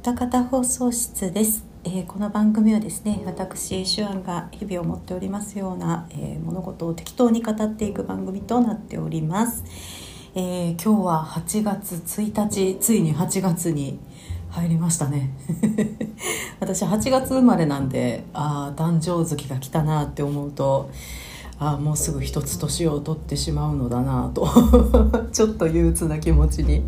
歌方放送室です、えーこの番組はですね私手腕が日々を持っておりますような、えー物事を適当に語っていく番組となっております、えー今日は8月1日ついに8月に入りましたね。私8月生まれなんでああ誕生月が来たなって思うとあもうすぐ一つ年を取ってしまうのだなと ちょっと憂鬱な気持ちに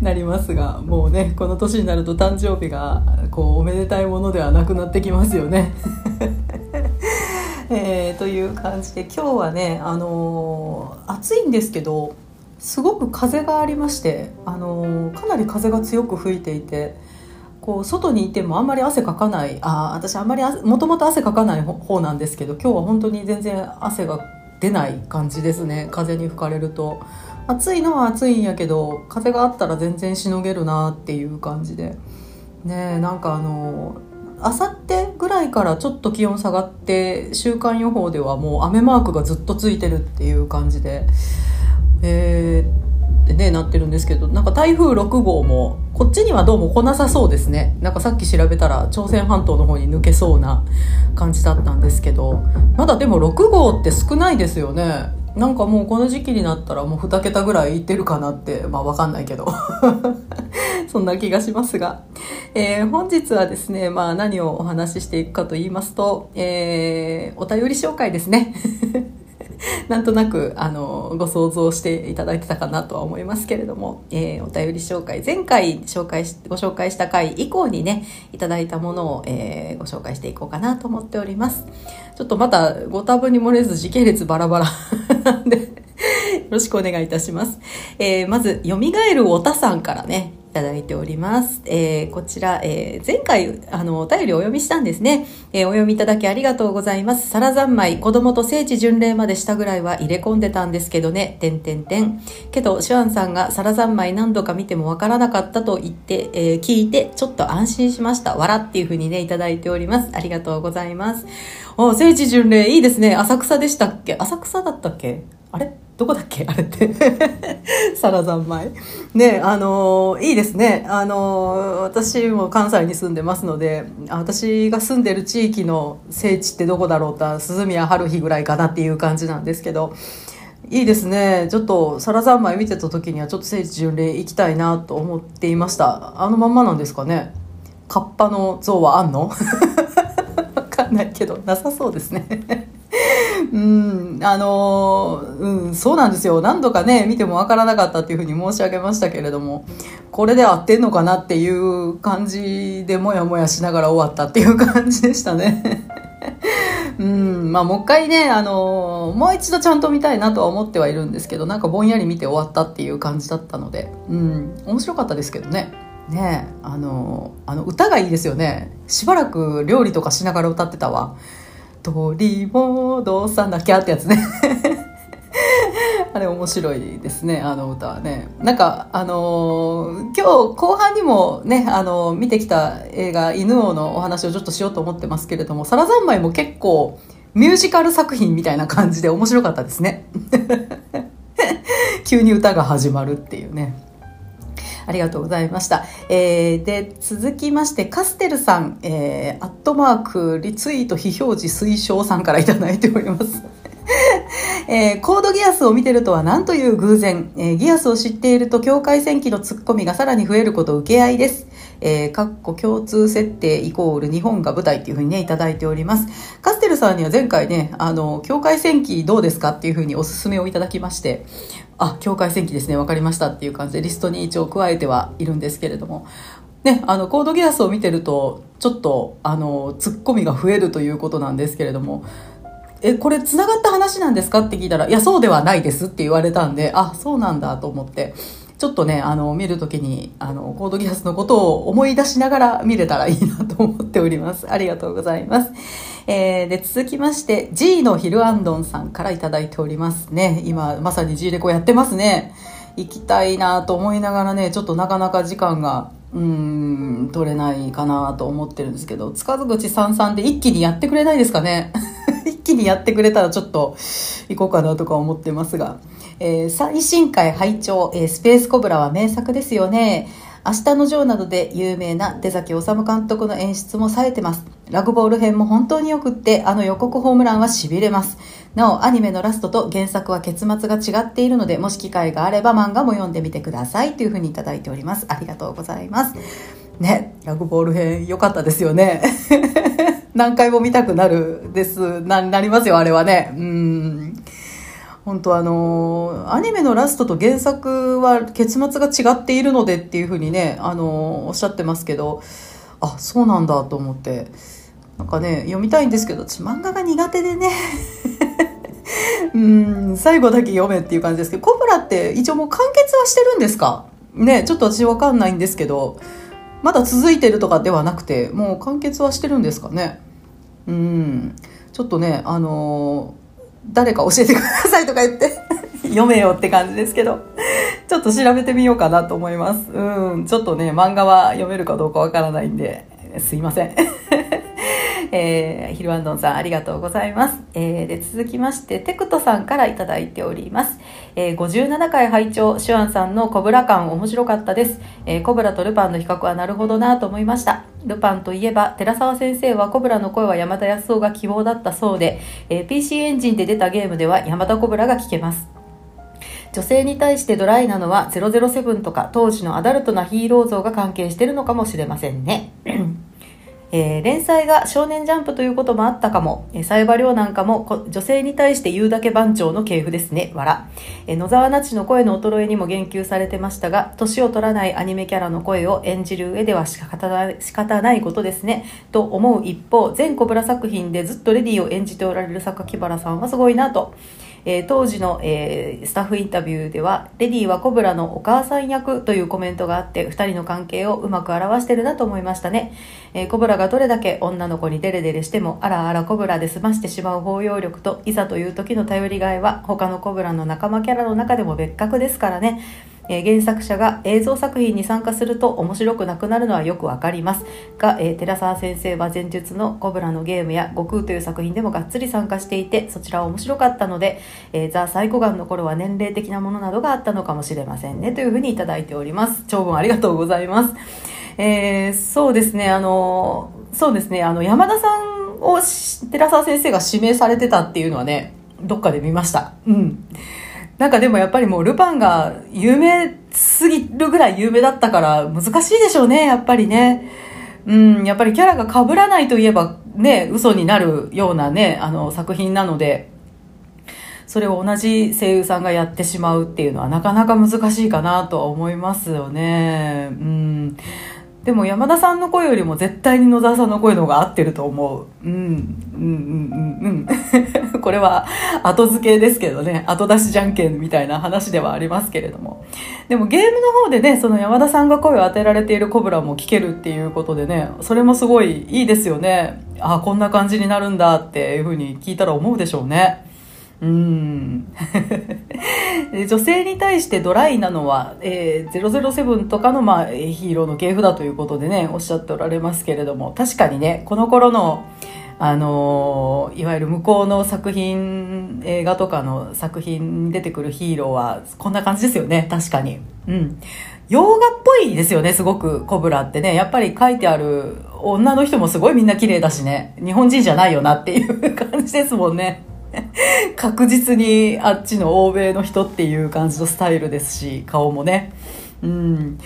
なりますがもうねこの年になると誕生日がこうおめでたいものではなくなってきますよね。えーという感じで今日はね、あのー暑いんですけどすごく風がありまして、あのーかなり風が強く吹いていてこう外にいてもあんまり汗かかないあ私あんまりもともと汗かかない方なんですけど今日は本当に全然汗が出ない感じですね。風に吹かれると。暑いのは暑いんやけど風があったら全然しのげるなっていう感じで。ねえなんかあのあさってぐらいからちょっと気温下がって週間予報ではもう雨マークがずっとついてるっていう感じでえーねなってるんですけどなんか台風6号もこっちにはどうも来なさそうですね。なんかさっき調べたら朝鮮半島の方に抜けそうな感じだったんですけど。まだでも6号って少ないですよね。なんかもうこの時期になったらもう2桁ぐらいいってるかなってまあわかんないけど。そんな気がしますが、えー本日はですね、まあ、何をお話ししていくかと言いますと、えーお便り紹介ですね。なんとなくあのご想像していただいてたかなとは思いますけれども、えーお便り紹介前回紹介しご紹介した回以降にねいただいたものを、えーご紹介していこうかなと思っております。ちょっとまたご多分に漏れず時系列バラバラ でよろしくお願いいたします、えーまず「よみがえるおたさん」からねいただいております。えーこちら、えー前回、あの、お便りお読みしたんですね。えーお読みいただきありがとうございます。サラ三昧、子供と聖地巡礼までしたぐらいは入れ込んでたんですけどね、てんてんてん。けど、シュアンさんがサラ三昧何度か見てもわからなかったと言って、えー聞いて、ちょっと安心しました。笑っていうふうにね、いただいております。ありがとうございます。お聖地巡礼、いいですね。浅草でしたっけ？浅草だったっけ？あれ？どこだっけ？あれって。サラ三昧。ね、あのーいいですね。あのー私も関西に住んでますので、私が住んでる地域の聖地ってどこだろうと、鈴宮春日ぐらいかなっていう感じなんですけど、いいですね。ちょっと、サラ三昧見てた時にはちょっと聖地巡礼行きたいなと思っていました。あのまんまなんですかね？カッパの像はあんの？ないけど、なさそうですね。うん、あのうん、そうなんですよ。何度かね、見てもわからなかったっていうふうに申し上げましたけれども、これで合ってんのかなっていう感じでもやもやしながら終わったっていう感じでしたね。うん、まあもう一回ね、あのもう一度ちゃんと見たいなとは思ってはいるんですけど、なんかぼんやり見て終わったっていう感じだったので、うん、面白かったですけどね。ねあのあの歌がいいですよね。しばらく料理とかしながら歌ってたわ。取り戻さなきゃってやつね あれ面白いですねあの歌はねなんかあの今日後半にもねあの見てきた映画「犬王」のお話をちょっとしようと思ってますけれども「サラ三昧」も結構ミュージカル作品みたいな感じで面白かったですね 急に歌が始まるっていうねありがとうございました。えーで、続きまして、カステルさん、えーアットマーク、リツイート、非表示、推奨さんから頂いております。えーコードギアスを見てるとは何という偶然、えーギアスを知っていると境界線機のツッコミがさらに増えること受け合いです。えー、かっこ共通設定イコール日本が舞台っていうふうにね、いただいております。カステルさんには前回ね、あの、境界線機どうですかっていうふうにおすすめをいただきまして、あ、境界線機ですね、わかりましたっていう感じでリストに一応加えてはいるんですけれども、ね、あの、コードギアスを見てると、ちょっと、あの、ツッコミが増えるということなんですけれども、え、これ繋がった話なんですか？って聞いたら、いや、そうではないですって言われたんで、あ、そうなんだと思って、ちょっとね、あの、見るときに、あの、コードギアスのことを思い出しながら見れたらいいなと思っております。ありがとうございます。えー、で、続きまして、G のヒルアンドンさんからいただいておりますね。今、まさに G レコやってますね。行きたいなと思いながらね、ちょっとなかなか時間が、うん、取れないかなと思ってるんですけど、塚口さんさんで一気にやってくれないですかね？一気にやってくれたらちょっと行こうかなとか思ってますが。えー最新回拝聴、えースペースコブラは名作ですよね。明日のジョーなどで有名な出崎治監督の演出も冴えてます。ラグボール編も本当によくって、あの予告ホームランは痺れます。なお、アニメのラストと原作は結末が違っているので、もし機会があれば漫画も読んでみてください。というふうにいただいております。ありがとうございます。ね、ラグボール編良かったですよね。何回も見たくなるです、な、なりますよ、あれはね。うん。本当あのアニメのラストと原作は結末が違っているのでっていうふうにね、あのおっしゃってますけど、あ、そうなんだと思って。なんかね、読みたいんですけど、私漫画が苦手でね。うん最後だけ読めっていう感じですけどコブラって一応もう完結はしてるんですか？ねちょっと私わかんないんですけどまだ続いてるとかではなくてもう完結はしてるんですかね？うんちょっとねあのー、誰か教えてくださいとか言って 読めよって感じですけどちょっと調べてみようかなと思います。うんちょっとね漫画は読めるかどうかわからないんですいません。えー、ヒルワンドンさんありがとうございます。えー、で、続きまして、テクトさんからいただいております。えー、57回拝聴シュアンさんのコブラ感面白かったです。えー、コブラとルパンの比較はなるほどなと思いました。ルパンといえば、寺澤先生はコブラの声は山田康夫が希望だったそうで、えー、PC エンジンで出たゲームでは山田コブラが聞けます。女性に対してドライなのは007とか当時のアダルトなヒーロー像が関係してるのかもしれませんね。えー、連載が少年ジャンプということもあったかも、えー、サイバリョウなんかも女性に対して言うだけ番長の系譜ですね、わら。えー、野沢那智の声の衰えにも言及されてましたが、年を取らないアニメキャラの声を演じる上では仕方ない仕方ないことですね、と思う一方、全コブラ作品でずっとレディを演じておられる榊原さんはすごいなと。えー、当時の、えー、スタッフインタビューでは、レディーはコブラのお母さん役というコメントがあって、二人の関係をうまく表してるなと思いましたね。えー、コブラがどれだけ女の子にデレデレしても、あらあらコブラで済ましてしまう包容力と、いざという時の頼りがいは、他のコブラの仲間キャラの中でも別格ですからね。えー、原作者が映像作品に参加すると面白くなくなるのはよくわかります。が、えー、寺澤先生は前述のコブラのゲームや悟空という作品でもがっつり参加していてそちらは面白かったので、えー、ザ・サイコガンの頃は年齢的なものなどがあったのかもしれませんねというふうにいただいております。長文ありがとうございます。えー、そうですねあのそうですねあの山田さんを寺澤先生が指名されてたっていうのはねどっかで見ました。うん。なんかでもやっぱりもうルパンが有名すぎるぐらい有名だったから難しいでしょうね、やっぱりね。うん、やっぱりキャラが被らないといえばね、嘘になるようなね、あの作品なので、それを同じ声優さんがやってしまうっていうのはなかなか難しいかなとは思いますよね。うん。でも山田さんの声よりも絶対に野沢さんの声の方が合ってると思う。うん。うんうんうんうん。これは後付けですけどね。後出しじゃんけんみたいな話ではありますけれども。でもゲームの方でね、その山田さんが声を当てられているコブラも聞けるっていうことでね、それもすごいいいですよね。あ、こんな感じになるんだっていうふうに聞いたら思うでしょうね。うん。女性に対してドライなのは、えー、007とかの、まあ、ヒーローの系譜だということでね、おっしゃっておられますけれども、確かにね、この頃の、あのー、いわゆる向こうの作品、映画とかの作品に出てくるヒーローは、こんな感じですよね、確かに。うん。洋画っぽいですよね、すごく、コブラってね。やっぱり書いてある女の人もすごいみんな綺麗だしね。日本人じゃないよなっていう感じですもんね。確実にあっちの欧米の人っていう感じのスタイルですし顔もねうん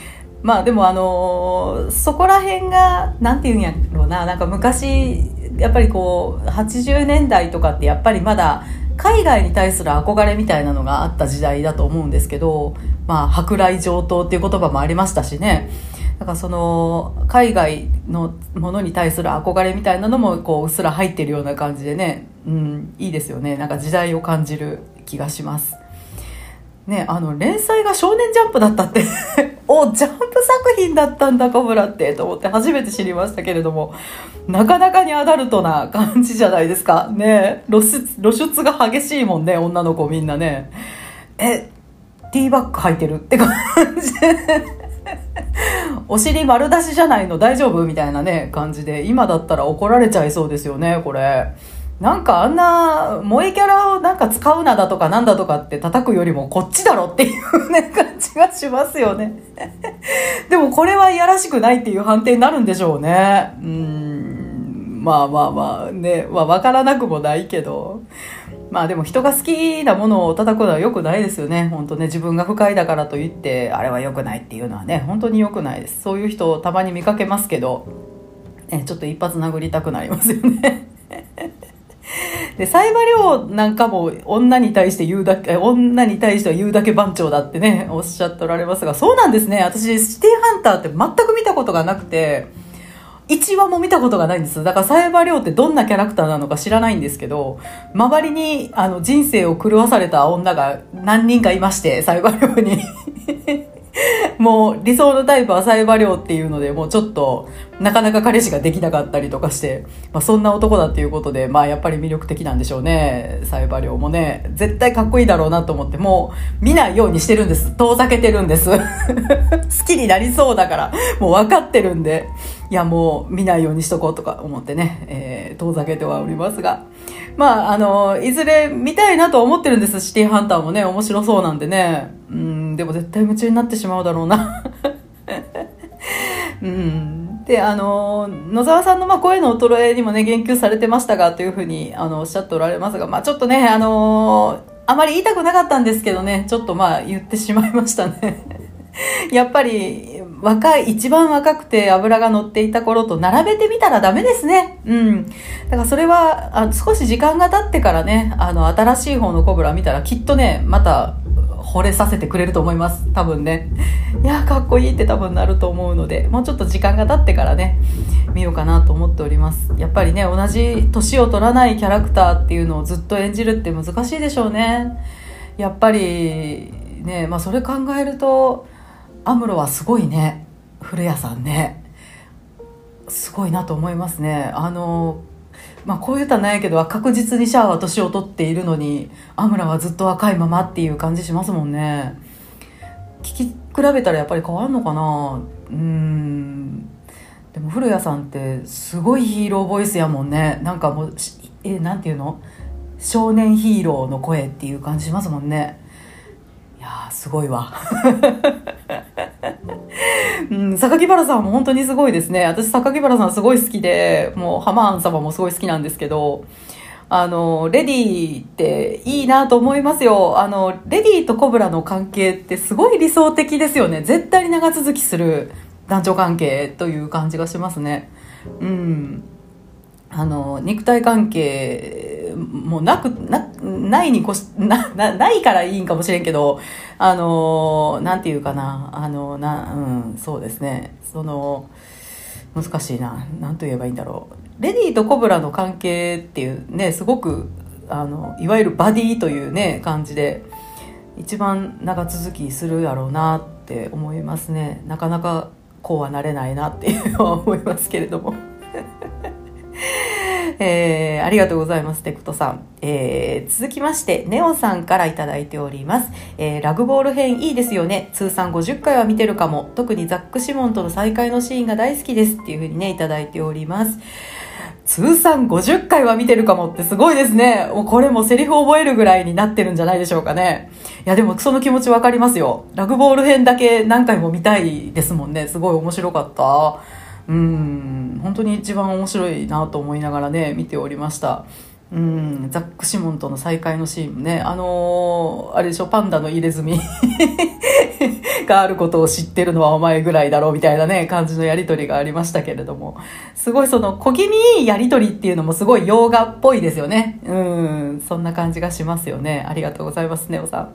まあでもあのー、そこら辺がなんていうんやろうななんか昔やっぱりこう80年代とかってやっぱりまだ海外に対する憧れみたいなのがあった時代だと思うんですけどまあ舶来上等っていう言葉もありましたしねだからその海外のものに対する憧れみたいなのもこううっすら入ってるような感じでね、うん、いいですよねなんか時代を感じる気がします。ね、あの連載が「少年ジャンプ」だったって おジャンプ作品だったんだコブラってと思って初めて知りましたけれどもなかなかにアダルトな感じじゃないですか。ね露出露出が激しいもんね女の子みんなね。えティーバッグ履いてるって感じ。お尻丸出しじゃないの大丈夫？みたいなね、感じで、今だったら怒られちゃいそうですよね、これ。なんかあんな萌えキャラをなんか使うなだとかなんだとかって叩くよりもこっちだろっていうね感じがしますよね。でもこれはいやらしくないっていう判定になるんでしょうね。うん。まあまあまあね。まあ分からなくもないけど。まあでも人が好きなものを叩くのは良くないですよね。本当ね、自分が不快だからといって、あれは良くないっていうのはね、本当に良くないです。そういう人をたまに見かけますけど、ね、ちょっと一発殴りたくなりますよね。で、サイバリョウなんかも女に対して言うだけ、女に対しては言うだけ番長だってね、おっしゃっておられますが、そうなんですね。私、シティハンターって全く見たことがなくて、1話も見たことがないんです。だから、サイバリョウってどんなキャラクターなのか知らないんですけど、周りに、あの、人生を狂わされた女が何人かいまして、サイバリョウにもう理想のタイプはサイバリョウっていうので、もうちょっと、なかなか彼氏ができなかったりとかして、まあそんな男だっていうことで、まあやっぱり魅力的なんでしょうね。サイバリョウもね、絶対かっこいいだろうなと思って、もう見ないようにしてるんです。遠ざけてるんです。好きになりそうだから、もう分かってるんで、いやもう見ないようにしとこうとか思ってね、えー、遠ざけてはおりますが。まあ、あの、いずれ見たいなと思ってるんです。シティハンターもね、面白そうなんでね。うん、でも絶対夢中になってしまうだろうな。うん。で、あの、野沢さんのまあ声の衰えにもね、言及されてましたが、というふうに、あの、おっしゃっておられますが、まあちょっとね、あの、あまり言いたくなかったんですけどね、ちょっとまあ言ってしまいましたね。やっぱり、若い、一番若くて脂が乗っていた頃と並べてみたらダメですね。うん。だからそれは、あ少し時間が経ってからね、あの、新しい方のコブラ見たらきっとね、また、惚れさせてくれると思います。多分ね。いや、かっこいいって多分なると思うので、もうちょっと時間が経ってからね、見ようかなと思っております。やっぱりね、同じ年を取らないキャラクターっていうのをずっと演じるって難しいでしょうね。やっぱり、ね、まあそれ考えると、アムロはすごいね古谷さんねすごいなと思いますねあの まあこう言ったらないけど確実にシャアは年を取っているのにアムラはずっと若いままっていう感じしますもんね。聞き比べたらやっぱり変わるのかな？うん。でも古谷さんってすごいヒーローボイスやもんね。なんかもうえなんていうの？少年ヒーローの声っていう感じしますもんね。いやすごいわ。うん、榊原さんも本当にすごいですね。私、榊原さんすごい好きで、もう、ハマーン様もすごい好きなんですけど、あの、レディーっていいなと思いますよ。あの、レディーとコブラの関係ってすごい理想的ですよね。絶対に長続きする男女関係という感じがしますね。うん。あの、肉体関係もなく、な、ないにこし、な、な、ないからいいんかもしれんけど、あの、なんていうかな、あの、な、うん、そうですね、その、難しいな、なんと言えばいいんだろう。レディーとコブラの関係っていうね、すごく、あの、いわゆるバディというね、感じで、一番長続きするやろうなって思いますね。なかなかこうはなれないなっていうのは思いますけれども。えー、ありがとうございます、テクトさん。えー、続きまして、ネオさんからいただいております。えー、ラグボール編いいですよね。通算50回は見てるかも。特にザック・シモンとの再会のシーンが大好きです。っていうふうにね、いただいております。通算50回は見てるかもってすごいですね。もうこれもセリフ覚えるぐらいになってるんじゃないでしょうかね。いやでもその気持ちわかりますよ。ラグボール編だけ何回も見たいですもんね。すごい面白かった。うん本当に一番面白いなと思いながらね見ておりました。うんザック・シモンとの再会のシーンもね。あのー、あれでしょパンダの入れ墨 があることを知ってるのはお前ぐらいだろうみたいなね感じのやり取りがありましたけれども。すごいその小気味いいやり取りっていうのもすごい洋画っぽいですよね。うんそんな感じがしますよね。ありがとうございますネオさん。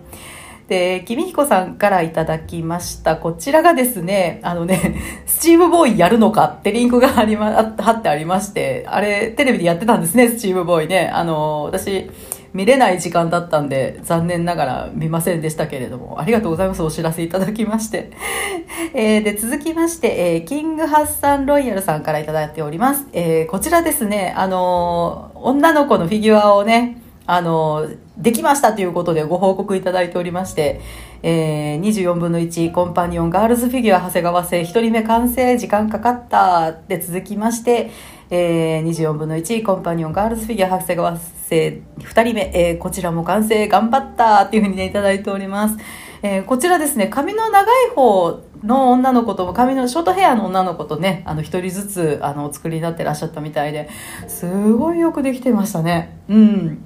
で、君彦さんからいただきました。こちらがですね、あのね、スチームボーイやるのかってリンクがありま、貼ってありまして、あれ、テレビでやってたんですね、スチームボーイね。あの、私、見れない時間だったんで、残念ながら見ませんでしたけれども、ありがとうございます。お知らせいただきまして。えー、で、続きまして、えー、キングハッサンロイヤルさんからいただいております。えー、こちらですね、あの女の子のフィギュアをね、あの、できましたということでご報告いただいておりまして、えー、24分の1コンパニオンガールズフィギュア長谷川製1人目完成時間かかったで続きまして、えー、24分の1コンパニオンガールズフィギュア長谷川製2人目、えー、こちらも完成頑張ったっていうふうにねいただいております。えー、こちらですね、髪の長い方の女の子と髪のショートヘアの女の子とね、あの一人ずつあのお作りになってらっしゃったみたいで、すごいよくできてましたね。うん。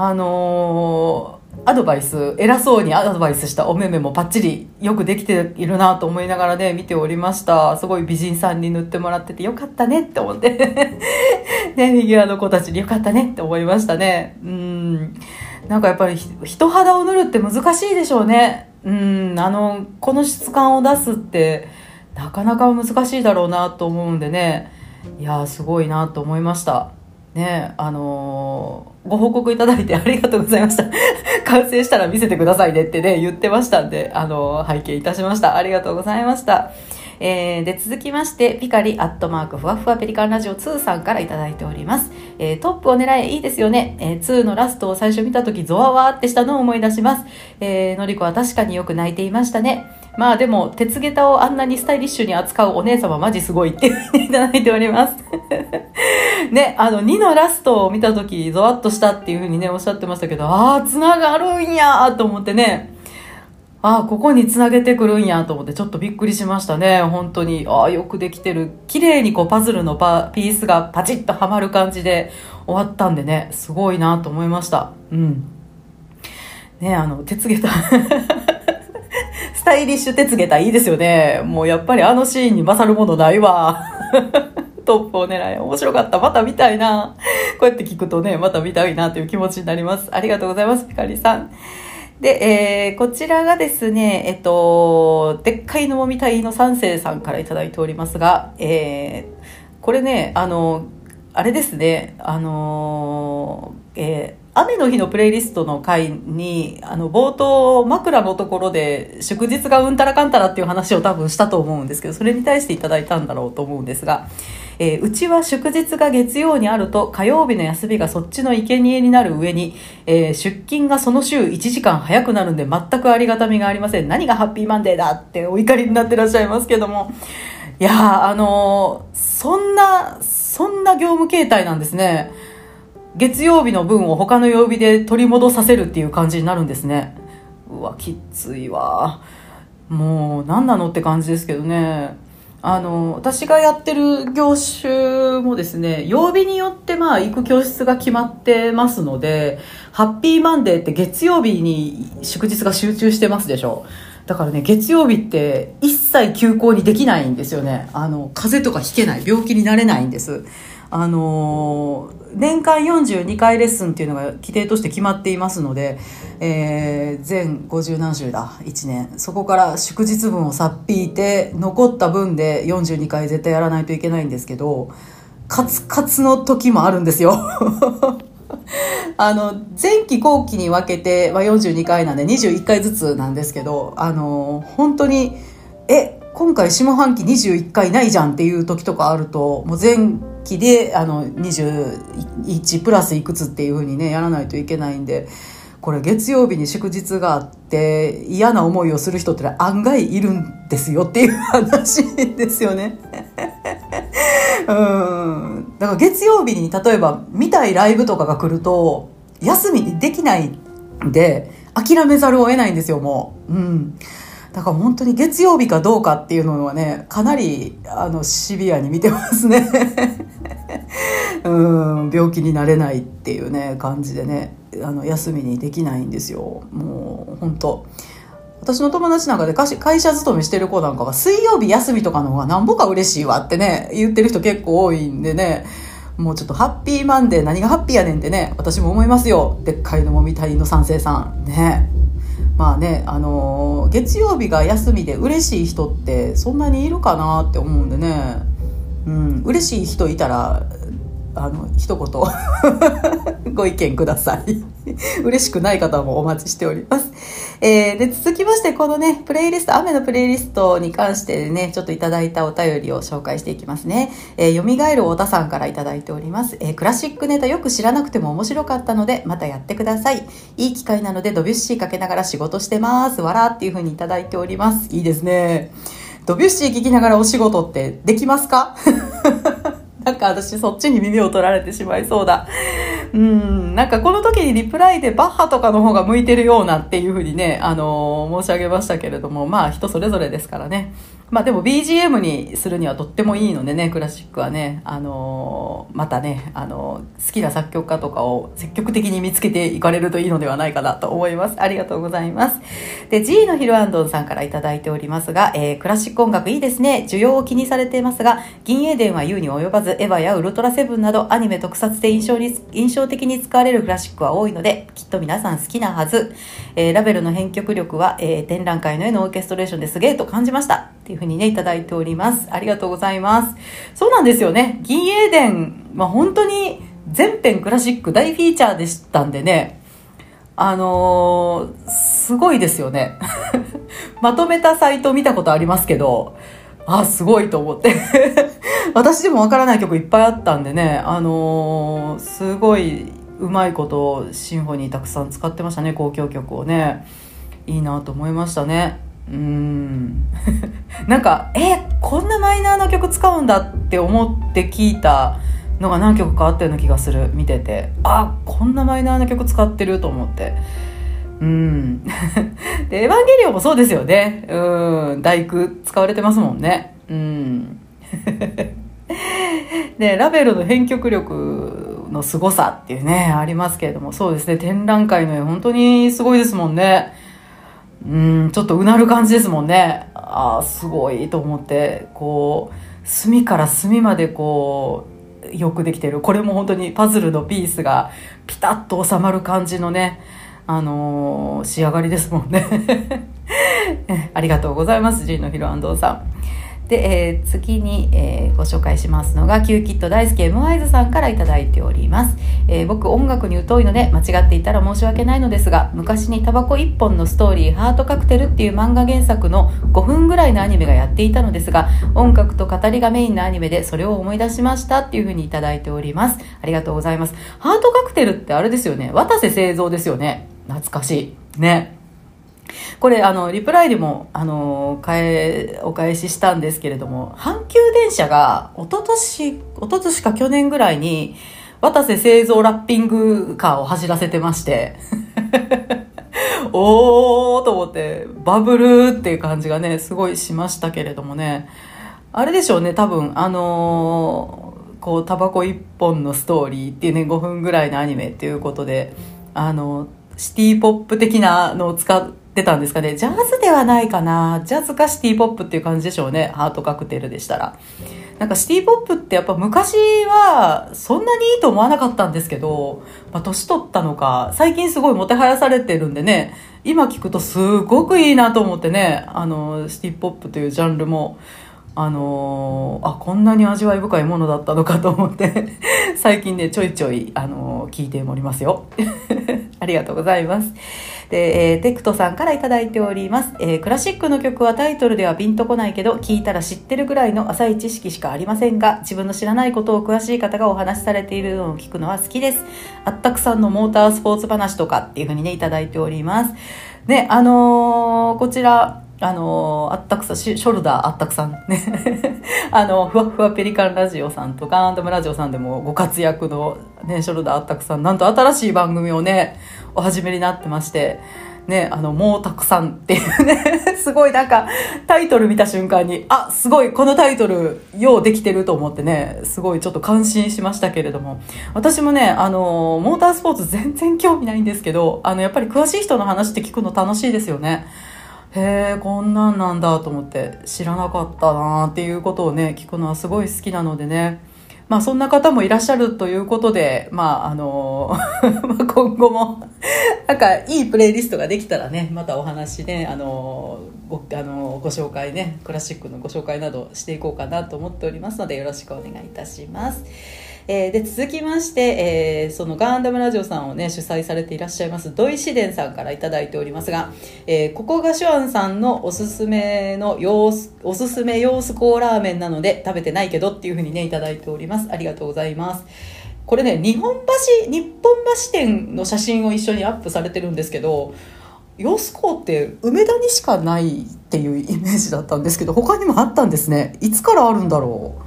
あのー、アドバイス、偉そうにアドバイスしたお目目もパッチリよくできているなと思いながらね、見ておりました。すごい美人さんに塗ってもらっててよかったねって思って ね、フィギュアの子たちによかったねって思いましたね。うん。なんかやっぱり人肌を塗るって難しいでしょうね。うん、あの、この質感を出すってなかなか難しいだろうなと思うんでね。いやすごいなと思いました。ねあのー、ご報告いただいてありがとうございました。完成したら見せてくださいねってね、言ってましたんで、あのー、拝見いたしました。ありがとうございました。えー、で、続きまして、ピカリアットマークふわふわペリカンラジオ2さんからいただいております。えー、トップを狙え、いいですよね。えー、2のラストを最初見たとき、ゾワワーってしたのを思い出します。えー、のりこは確かによく泣いていましたね。まあでも、鉄下駄をあんなにスタイリッシュに扱うお姉様マジすごいっていただいております。ね、あの、2のラストを見たとき、ゾワッとしたっていうふうにね、おっしゃってましたけど、ああ、繋がるんやと思ってね、ああ、ここに繋げてくるんやと思ってちょっとびっくりしましたね。本当に。ああ、よくできてる。綺麗にこうパズルのパピースがパチッとはまる感じで終わったんでね、すごいなと思いました。うん。ねあの、鉄下駄タイリッシュ鉄下駄いいですよね。もうやっぱりあのシーンに勝るものないわ。トップを狙い。面白かった。また見たいな。こうやって聞くとね、また見たいなという気持ちになります。ありがとうございます、ピカリさん。で、えー、こちらがですね、えっと、でっかいのもみたいの三世さんからいただいておりますが、えー、これね、あの、あれですね、あのえー雨の日のプレイリストの回に、あの、冒頭、枕のところで、祝日がうんたらかんたらっていう話を多分したと思うんですけど、それに対していただいたんだろうと思うんですが、えー、うちは祝日が月曜にあると、火曜日の休みがそっちの生贄になる上に、えー、出勤がその週1時間早くなるんで、全くありがたみがありません。何がハッピーマンデーだってお怒りになってらっしゃいますけども、いやー、あのー、そんな、そんな業務形態なんですね。月曜日の分を他の曜日で取り戻させるっていう感じになるんですね。うわ、きついわ。もう、何なのって感じですけどね。あの、私がやってる業種もですね、曜日によってまあ行く教室が決まってますので、ハッピーマンデーって月曜日に祝日が集中してますでしょ。だからね、月曜日って一切休校にできないんですよね。あの、風邪とかひけない、病気になれないんです。あの年間42回レッスンっていうのが規定として決まっていますので、えー、全50何週だ1年。そこから祝日分をさっぴいて残った分で42回絶対やらないといけないんですけどカツカツの時もあるんですよ。あの前期後期に分けては42回なんで21回ずつなんですけどあの本当にえ今回下半期21回ないじゃんっていう時とかあるともう前期であの21プラスいくつっていうふうにねやらないといけないんでこれ月曜日に祝日があって嫌な思いをする人って案外いるんですよっていう話ですよね。うんだから月曜日に例えば見たいライブとかが来ると休みできないんで諦めざるを得ないんですよもう。うんだから本当に月曜日かどうかっていうのはねかなりあのシビアに見てますね。うん病気になれないっていうね感じでねあの休みにできないんですよ。もう本当。私の友達なんかで会社勤めしてる子なんかは水曜日休みとかの方がなんぼか嬉しいわってね言ってる人結構多いんでねもうちょっとハッピーマンデー何がハッピーやねんってね私も思いますよ。でっかいのもみたいの賛成さん。ね。まあね、あのー、月曜日が休みで嬉しい人ってそんなにいるかなって思うんでね、うん、嬉しい人いたら、あの、一言。ご意見ください。嬉しくない方もお待ちしております。えー、で、続きまして、このね、プレイリスト、雨のプレイリストに関してね、ちょっといただいたお便りを紹介していきますね。えー、蘇る太田さんからいただいております。えー、クラシックネタよく知らなくても面白かったので、またやってください。いい機会なので、ドビュッシーかけながら仕事してます。わらっていう風にいただいております。いいですね。ドビュッシー聞きながらお仕事ってできますか？なんか私そっちに耳を取られてしまいそうだ。うん、なんかこの時にリプライでバッハとかの方が向いてるようなっていうふうにね、あのー、申し上げましたけれども、まあ人それぞれですからね。まあでも BGM にするにはとってもいいのでね、クラシックはね、あのー、またね、あのー、好きな作曲家とかを積極的に見つけていかれるといいのではないかなと思います。ありがとうございます。で、G のヒルアンドンさんからいただいておりますが、えー、クラシック音楽いいですね。需要を気にされていますが、銀英伝は言うに及ばず、エヴァやウルトラセブンなどアニメ特撮で印象に、印象的に使われるクラシックは多いので、きっと皆さん好きなはず。えー、ラベルの編曲力は、えー、展覧会の絵のオーケストレーションですげえと感じました。っていうふうにね、いただいております。ありがとうございます。そうなんですよね。銀英伝、まあ、本当に全編クラシック大フィーチャーでしたんでね、あのー、すごいですよね。まとめたサイト見たことありますけど、あ、すごいと思って 私でもわからない曲いっぱいあったんでね、あのー、すごいうまいことシンフォニーたくさん使ってましたね、交響曲をね。いいなと思いましたね。うん なんかえこんなマイナーな曲使うんだって思って聞いたのが何曲かあったような気がする。見てて。あこんなマイナーな曲使ってると思って。うん。で「エヴァンゲリオン」もそうですよね。うん。大工使われてますもんね。うん。でラベルの編曲力の凄さっていうねありますけれども。そうですね。展覧会の絵本当にすごいですもんね。うん、ちょっとうなる感じですもんね。ああ、すごいと思って、こう、隅から隅までこう、よくできてる。これも本当にパズルのピースがピタッと収まる感じのね、あのー、仕上がりですもんね。ありがとうございます、ジンのヒロアンドさん。で、えー、次に、えー、ご紹介しますのが、キューキット大好き M ワイズさんから頂いております。えー、僕、音楽に疎いので、間違っていたら申し訳ないのですが、昔にタバコ1本のストーリー、ハートカクテルっていう漫画原作の5分ぐらいのアニメがやっていたのですが、音楽と語りがメインのアニメで、それを思い出しましたっていうふうに頂いております。ありがとうございます。ハートカクテルってあれですよね。渡瀬製造ですよね。懐かしい。ね。これあのリプライでもあのえお返ししたんですけれども阪急電車が一昨年一昨年か去年ぐらいに渡瀬製造ラッピングカーを走らせてまして おーと思ってバブルっていう感じがねすごいしましたけれどもね。あれでしょうね多分あのー、こうタバコ一本のストーリーっていうね5分ぐらいのアニメっていうことであのシティポップ的なのを使ってたんですかね。ジャズではないかな。ジャズかシティポップっていう感じでしょうね。ハートカクテルでしたら。なんかシティポップってやっぱ昔はそんなにいいと思わなかったんですけど、まあ年取ったのか、最近すごいもてはやされてるんでね、今聞くとすごくいいなと思ってね、あの、シティポップというジャンルも、あのー、あこんなに味わい深いものだったのかと思って 最近ねちょいちょい、あのー、聞いておりますよ ありがとうございますで、えー、テクトさんから頂いております、えー、クラシックの曲はタイトルではピンとこないけど聞いたら知ってるぐらいの浅い知識しかありませんが自分の知らないことを詳しい方がお話しされているのを聞くのは好きです。あったくさんのモータースポーツ話とかっていうふうにね頂いております。ねあのー、こちらあの、あったくさ、ショルダーあったくさんね。あの、ふわふわペリカンラジオさんとガンダムラジオさんでもご活躍のね、ショルダーあったくさん、なんと新しい番組をね、お始めになってまして、ね、あの、もうたくさんっていうね、すごいなんか、タイトル見た瞬間に、あ、すごい、このタイトル、ようできてると思ってね、すごいちょっと感心しましたけれども、私もね、あの、モータースポーツ全然興味ないんですけど、あの、やっぱり詳しい人の話って聞くの楽しいですよね。へえこんなんなんだと思って知らなかったなっていうことをね聞くのはすごい好きなのでねまあそんな方もいらっしゃるということでまああの 今後もなんかいいプレイリストができたらねまたお話ねあのごあのご紹介ねクラシックのご紹介などしていこうかなと思っておりますのでよろしくお願いいたします。えー、で、続きまして、えー、そのガンダムラジオさんをね、主催されていらっしゃいます、土井紫伝さんから頂いておりますが、えー、ここがシュアンさんのおすすめの様子、おすすめ様子コーラーメンなので、食べてないけどっていうふうにね、頂いております。ありがとうございます。これね、日本橋、日本橋店の写真を一緒にアップされてるんですけど、ヨスコって梅田にしかないっていうイメージだったんですけど他にもあったんですねいつからあるんだろう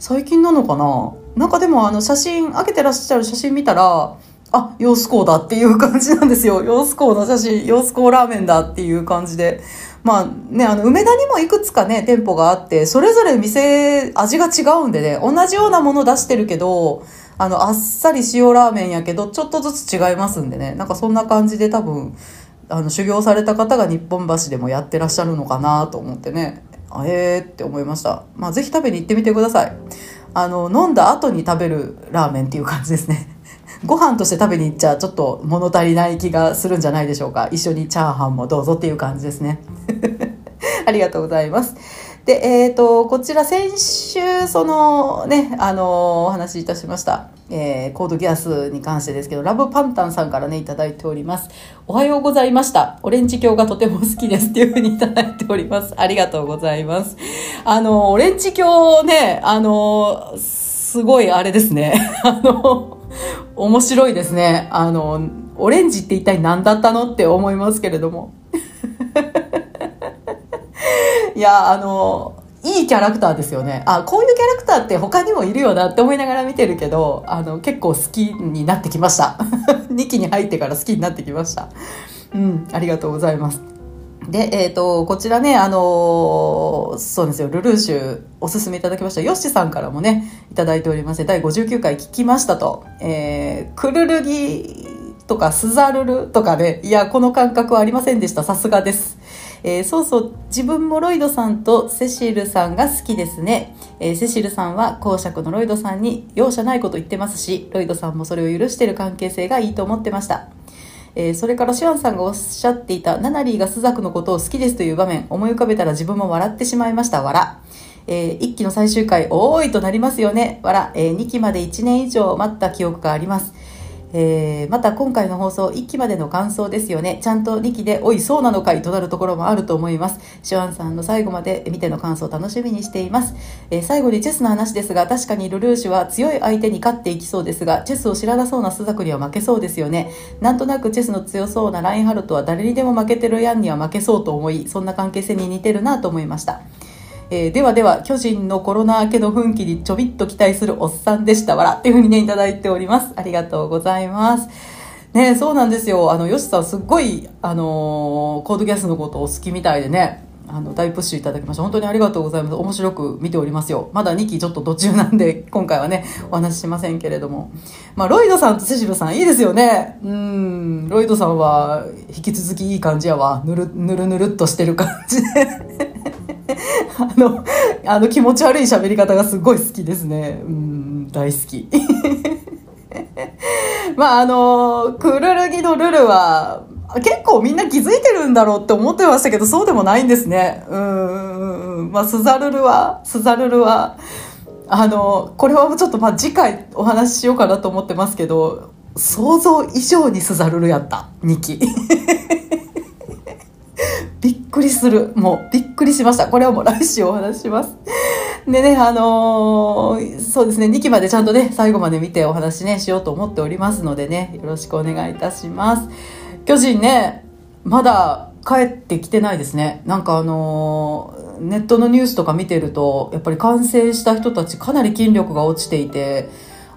最近なのかななんかでもあの写真開けてらっしゃる写真見たらあ、ヨースコーだっていう感じなんですよ。ヨースコーの写真、ヨースコーラーメンだっていう感じで。まあね、あの、梅田にもいくつかね、店舗があって、それぞれ店、味が違うんでね、同じようなもの出してるけど、あの、あっさり塩ラーメンやけど、ちょっとずつ違いますんでね、なんかそんな感じで多分、あの修行された方が日本橋でもやってらっしゃるのかなと思ってねええー、って思いましたまあぜひ食べに行ってみてくださいあの飲んだ後に食べるラーメンっていう感じですね。ご飯として食べに行っちゃちょっと物足りない気がするんじゃないでしょうか。一緒にチャーハンもどうぞっていう感じですね。ありがとうございます。で、えっ、ー、と、こちら先週、そのね、あのお話しいたしました。えー、コードギアスに関してですけど、ラブパンタンさんからね、いただいております。おはようございました。オレンジ教がとても好きですっていうふうにいただいております。ありがとうございます。あの、オレンジ教ね、あの、すごいあれですね。あの、面白いですね。あの、オレンジって一体何だったのって思いますけれども。いや、あの、いいキャラクターですよね。あ、こういうキャラクターって他にもいるよなって思いながら見てるけど、あの、結構好きになってきました。2期に入ってから好きになってきました。うん、ありがとうございます。で、えっ、ー、と、こちらね、あのー、そうですよ、ルルーシュおすすめいただきました、ヨッシさんからもね、いただいておりまして、第59回聞きましたと、えー、クルルギとかスザルルとかね、いや、この感覚はありませんでした。さすがです。えー、そうそう自分もロイドさんとセシルさんが好きですね、えー、セシルさんは公爵のロイドさんに容赦ないこと言ってますしロイドさんもそれを許してる関係性がいいと思ってました。えー、それからシュアンさんがおっしゃっていたナナリーがスザクのことを好きですという場面思い浮かべたら自分も笑ってしまいました。笑。えー、1期の最終回、おーいとなりますよね。わら、えー、2期まで1年以上待った記憶があります。えー、また今回の放送1期までの感想ですよね。ちゃんと2期で「おいそうなのかい」となるところもあると思います。シュアンさんの最後まで見ての感想を楽しみにしています、えー、最後にチェスの話ですが確かにルルーシュは強い相手に勝っていきそうですがチェスを知らなそうなスザクには負けそうですよね。なんとなくチェスの強そうなラインハルトは誰にでも負けてるヤンには負けそうと思いそんな関係性に似てるなと思いました。えー、ではでは、巨人のコロナ明けの奮起にちょびっと期待するおっさんでしたわらっていうふうにね、いただいております。ありがとうございます。ね、そうなんですよ。あの、ヨシさんすっごい、あのー、コードギャスのことを好きみたいでね、あの、大プッシュいただきました。本当にありがとうございます。面白く見ておりますよ。まだ2期ちょっと途中なんで、今回はね、お話ししませんけれども。まあ、ロイドさんとセシルさんいいですよね。うん、ロイドさんは引き続きいい感じやわ。ぬる、ぬるぬるっとしてる感じで。あの、あの気持ち悪い喋り方がすごい好きですね。うん、大好き。まああの、クルルギのルルは、結構みんな気づいてるんだろうって思ってましたけど、そうでもないんですね。うん、まあスザルルは、スザルルは、あの、これはちょっとまあ次回お話ししようかなと思ってますけど、想像以上にスザルルやった、2期。くりする。もうびっくりしました。これはもう来週お話しします。でね、あのー、そうですね、2期までちゃんとね、最後まで見てお話ね、しようと思っておりますのでね、よろしくお願いいたします。巨人ね、まだ帰ってきてないですね。なんかあのー、ネットのニュースとか見てると、やっぱり完成した人たちかなり筋力が落ちていて、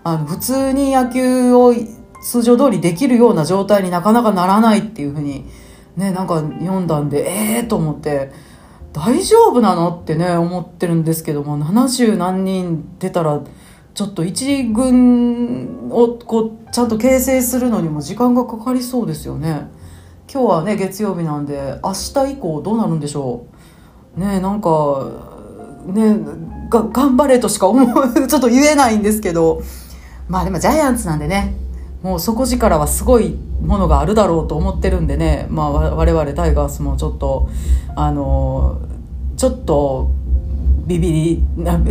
あの、普通に野球を通常通りできるような状態になかなかならないっていうふうにね、なんか読んだんで、ええー、と思って、大丈夫なのってね、思ってるんですけども、70何人出たら、ちょっと一軍をこう、ちゃんと形成するのにも時間がかかりそうですよね。今日はね、月曜日なんで、明日以降どうなるんでしょう。ね、なんか、ね、が、頑張れとしか思う、ちょっと言えないんですけど、まあでもジャイアンツなんでね、もう底力はすごいものがあるだろうと思ってるんでね、まあ、我々タイガースもちょっとあのちょっとビビり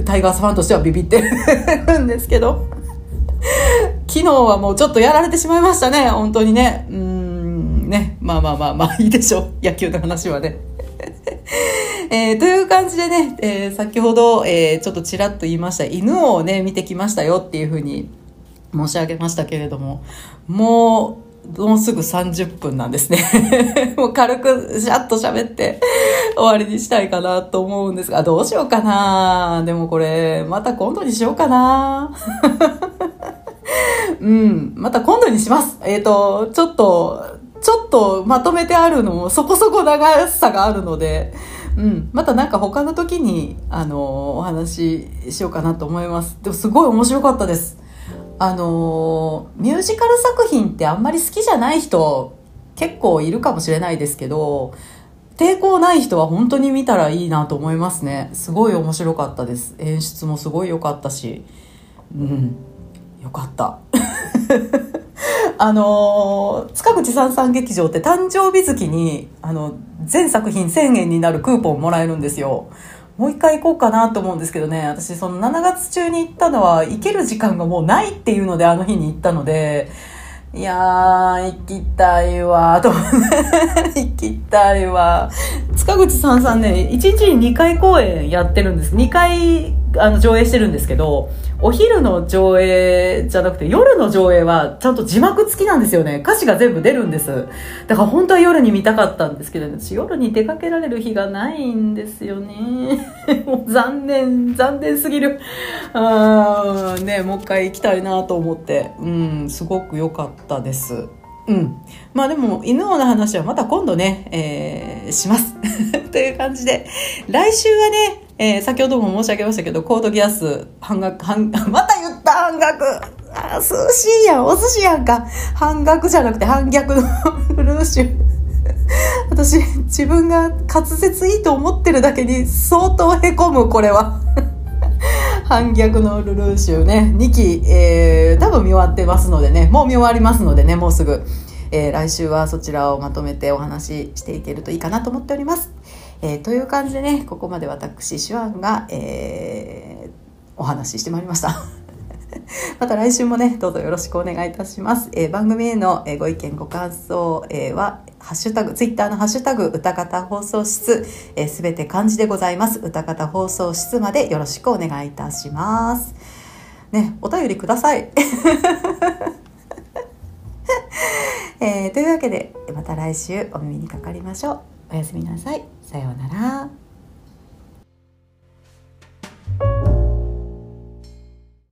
タイガースファンとしてはビビってるんですけど昨日はもうちょっとやられてしまいましたね、本当にね。うん、ね。まあまあまあまあ、いいでしょう。野球の話はね。えー、という感じでね、えー、先ほど、えー、ちょっとちらっと言いました、犬をね、見てきましたよっていうふうに申し上げましたけれども、もう、もうすぐ30分なんですね。もう軽くシャッと喋って終わりにしたいかなと思うんですが、どうしようかなでもこれ、また今度にしようかな うん、また今度にします。えっ、ー、と、ちょっと、ちょっとまとめてあるのもそこそこ長さがあるので、うん、またなんか他の時に、あの、お話ししようかなと思います。でもすごい面白かったです。あの、ミュージカル作品ってあんまり好きじゃない人結構いるかもしれないですけど、抵抗ない人は本当に見たらいいなと思いますね。すごい面白かったです。演出もすごい良かったし。うん。よかった。あの塚口三三劇場って誕生日月にあの全作品1000円になるクーポンもらえるんですよもう一回行こうかなと思うんですけどね。私その7月中に行ったのは行ける時間がもうないっていうのであの日に行ったのでいやー、行きたいわと 行きたいわ塚口さんさんね、1日に2回公演やってるんです。2回、あの、上映してるんですけど、お昼の上映じゃなくて夜の上映はちゃんと字幕付きなんですよね。歌詞が全部出るんです。だから本当は夜に見たかったんですけど、ね、私夜に出かけられる日がないんですよね。もう残念、残念すぎる。あーね、もう一回行きたいなと思って、うん、すごく良かったです。うん。まあでも、犬王の話はまた今度ね、えー、します。という感じで、来週はね、えー、先ほども申し上げましたけど、コードギアス、半額、半、また言った半額あ、寿司やん、お寿司やんか。半額じゃなくて半逆の フルーシュ。私、自分が滑舌いいと思ってるだけに相当へこむ、これは。反逆のルルーシュね、2期、えー、多分見終わってますのでね、もう見終わりますのでね、もうすぐ、えー、来週はそちらをまとめてお話ししていけるといいかなと思っております。えー、という感じでね、ここまで私、手腕が、えー、お話ししてまいりました。また来週もね、どうぞよろしくお願いいたします。え、番組への、ご意見、ご感想、え、は、ハッシュタグ、ツイッターのハッシュタグ、歌方放送室、す、えー、べ、て漢字でございます。歌方放送室までよろしくお願いいたします。ね、お便りください。えー、というわけで、また来週お耳にかかりましょう。おやすみなさい。さようなら。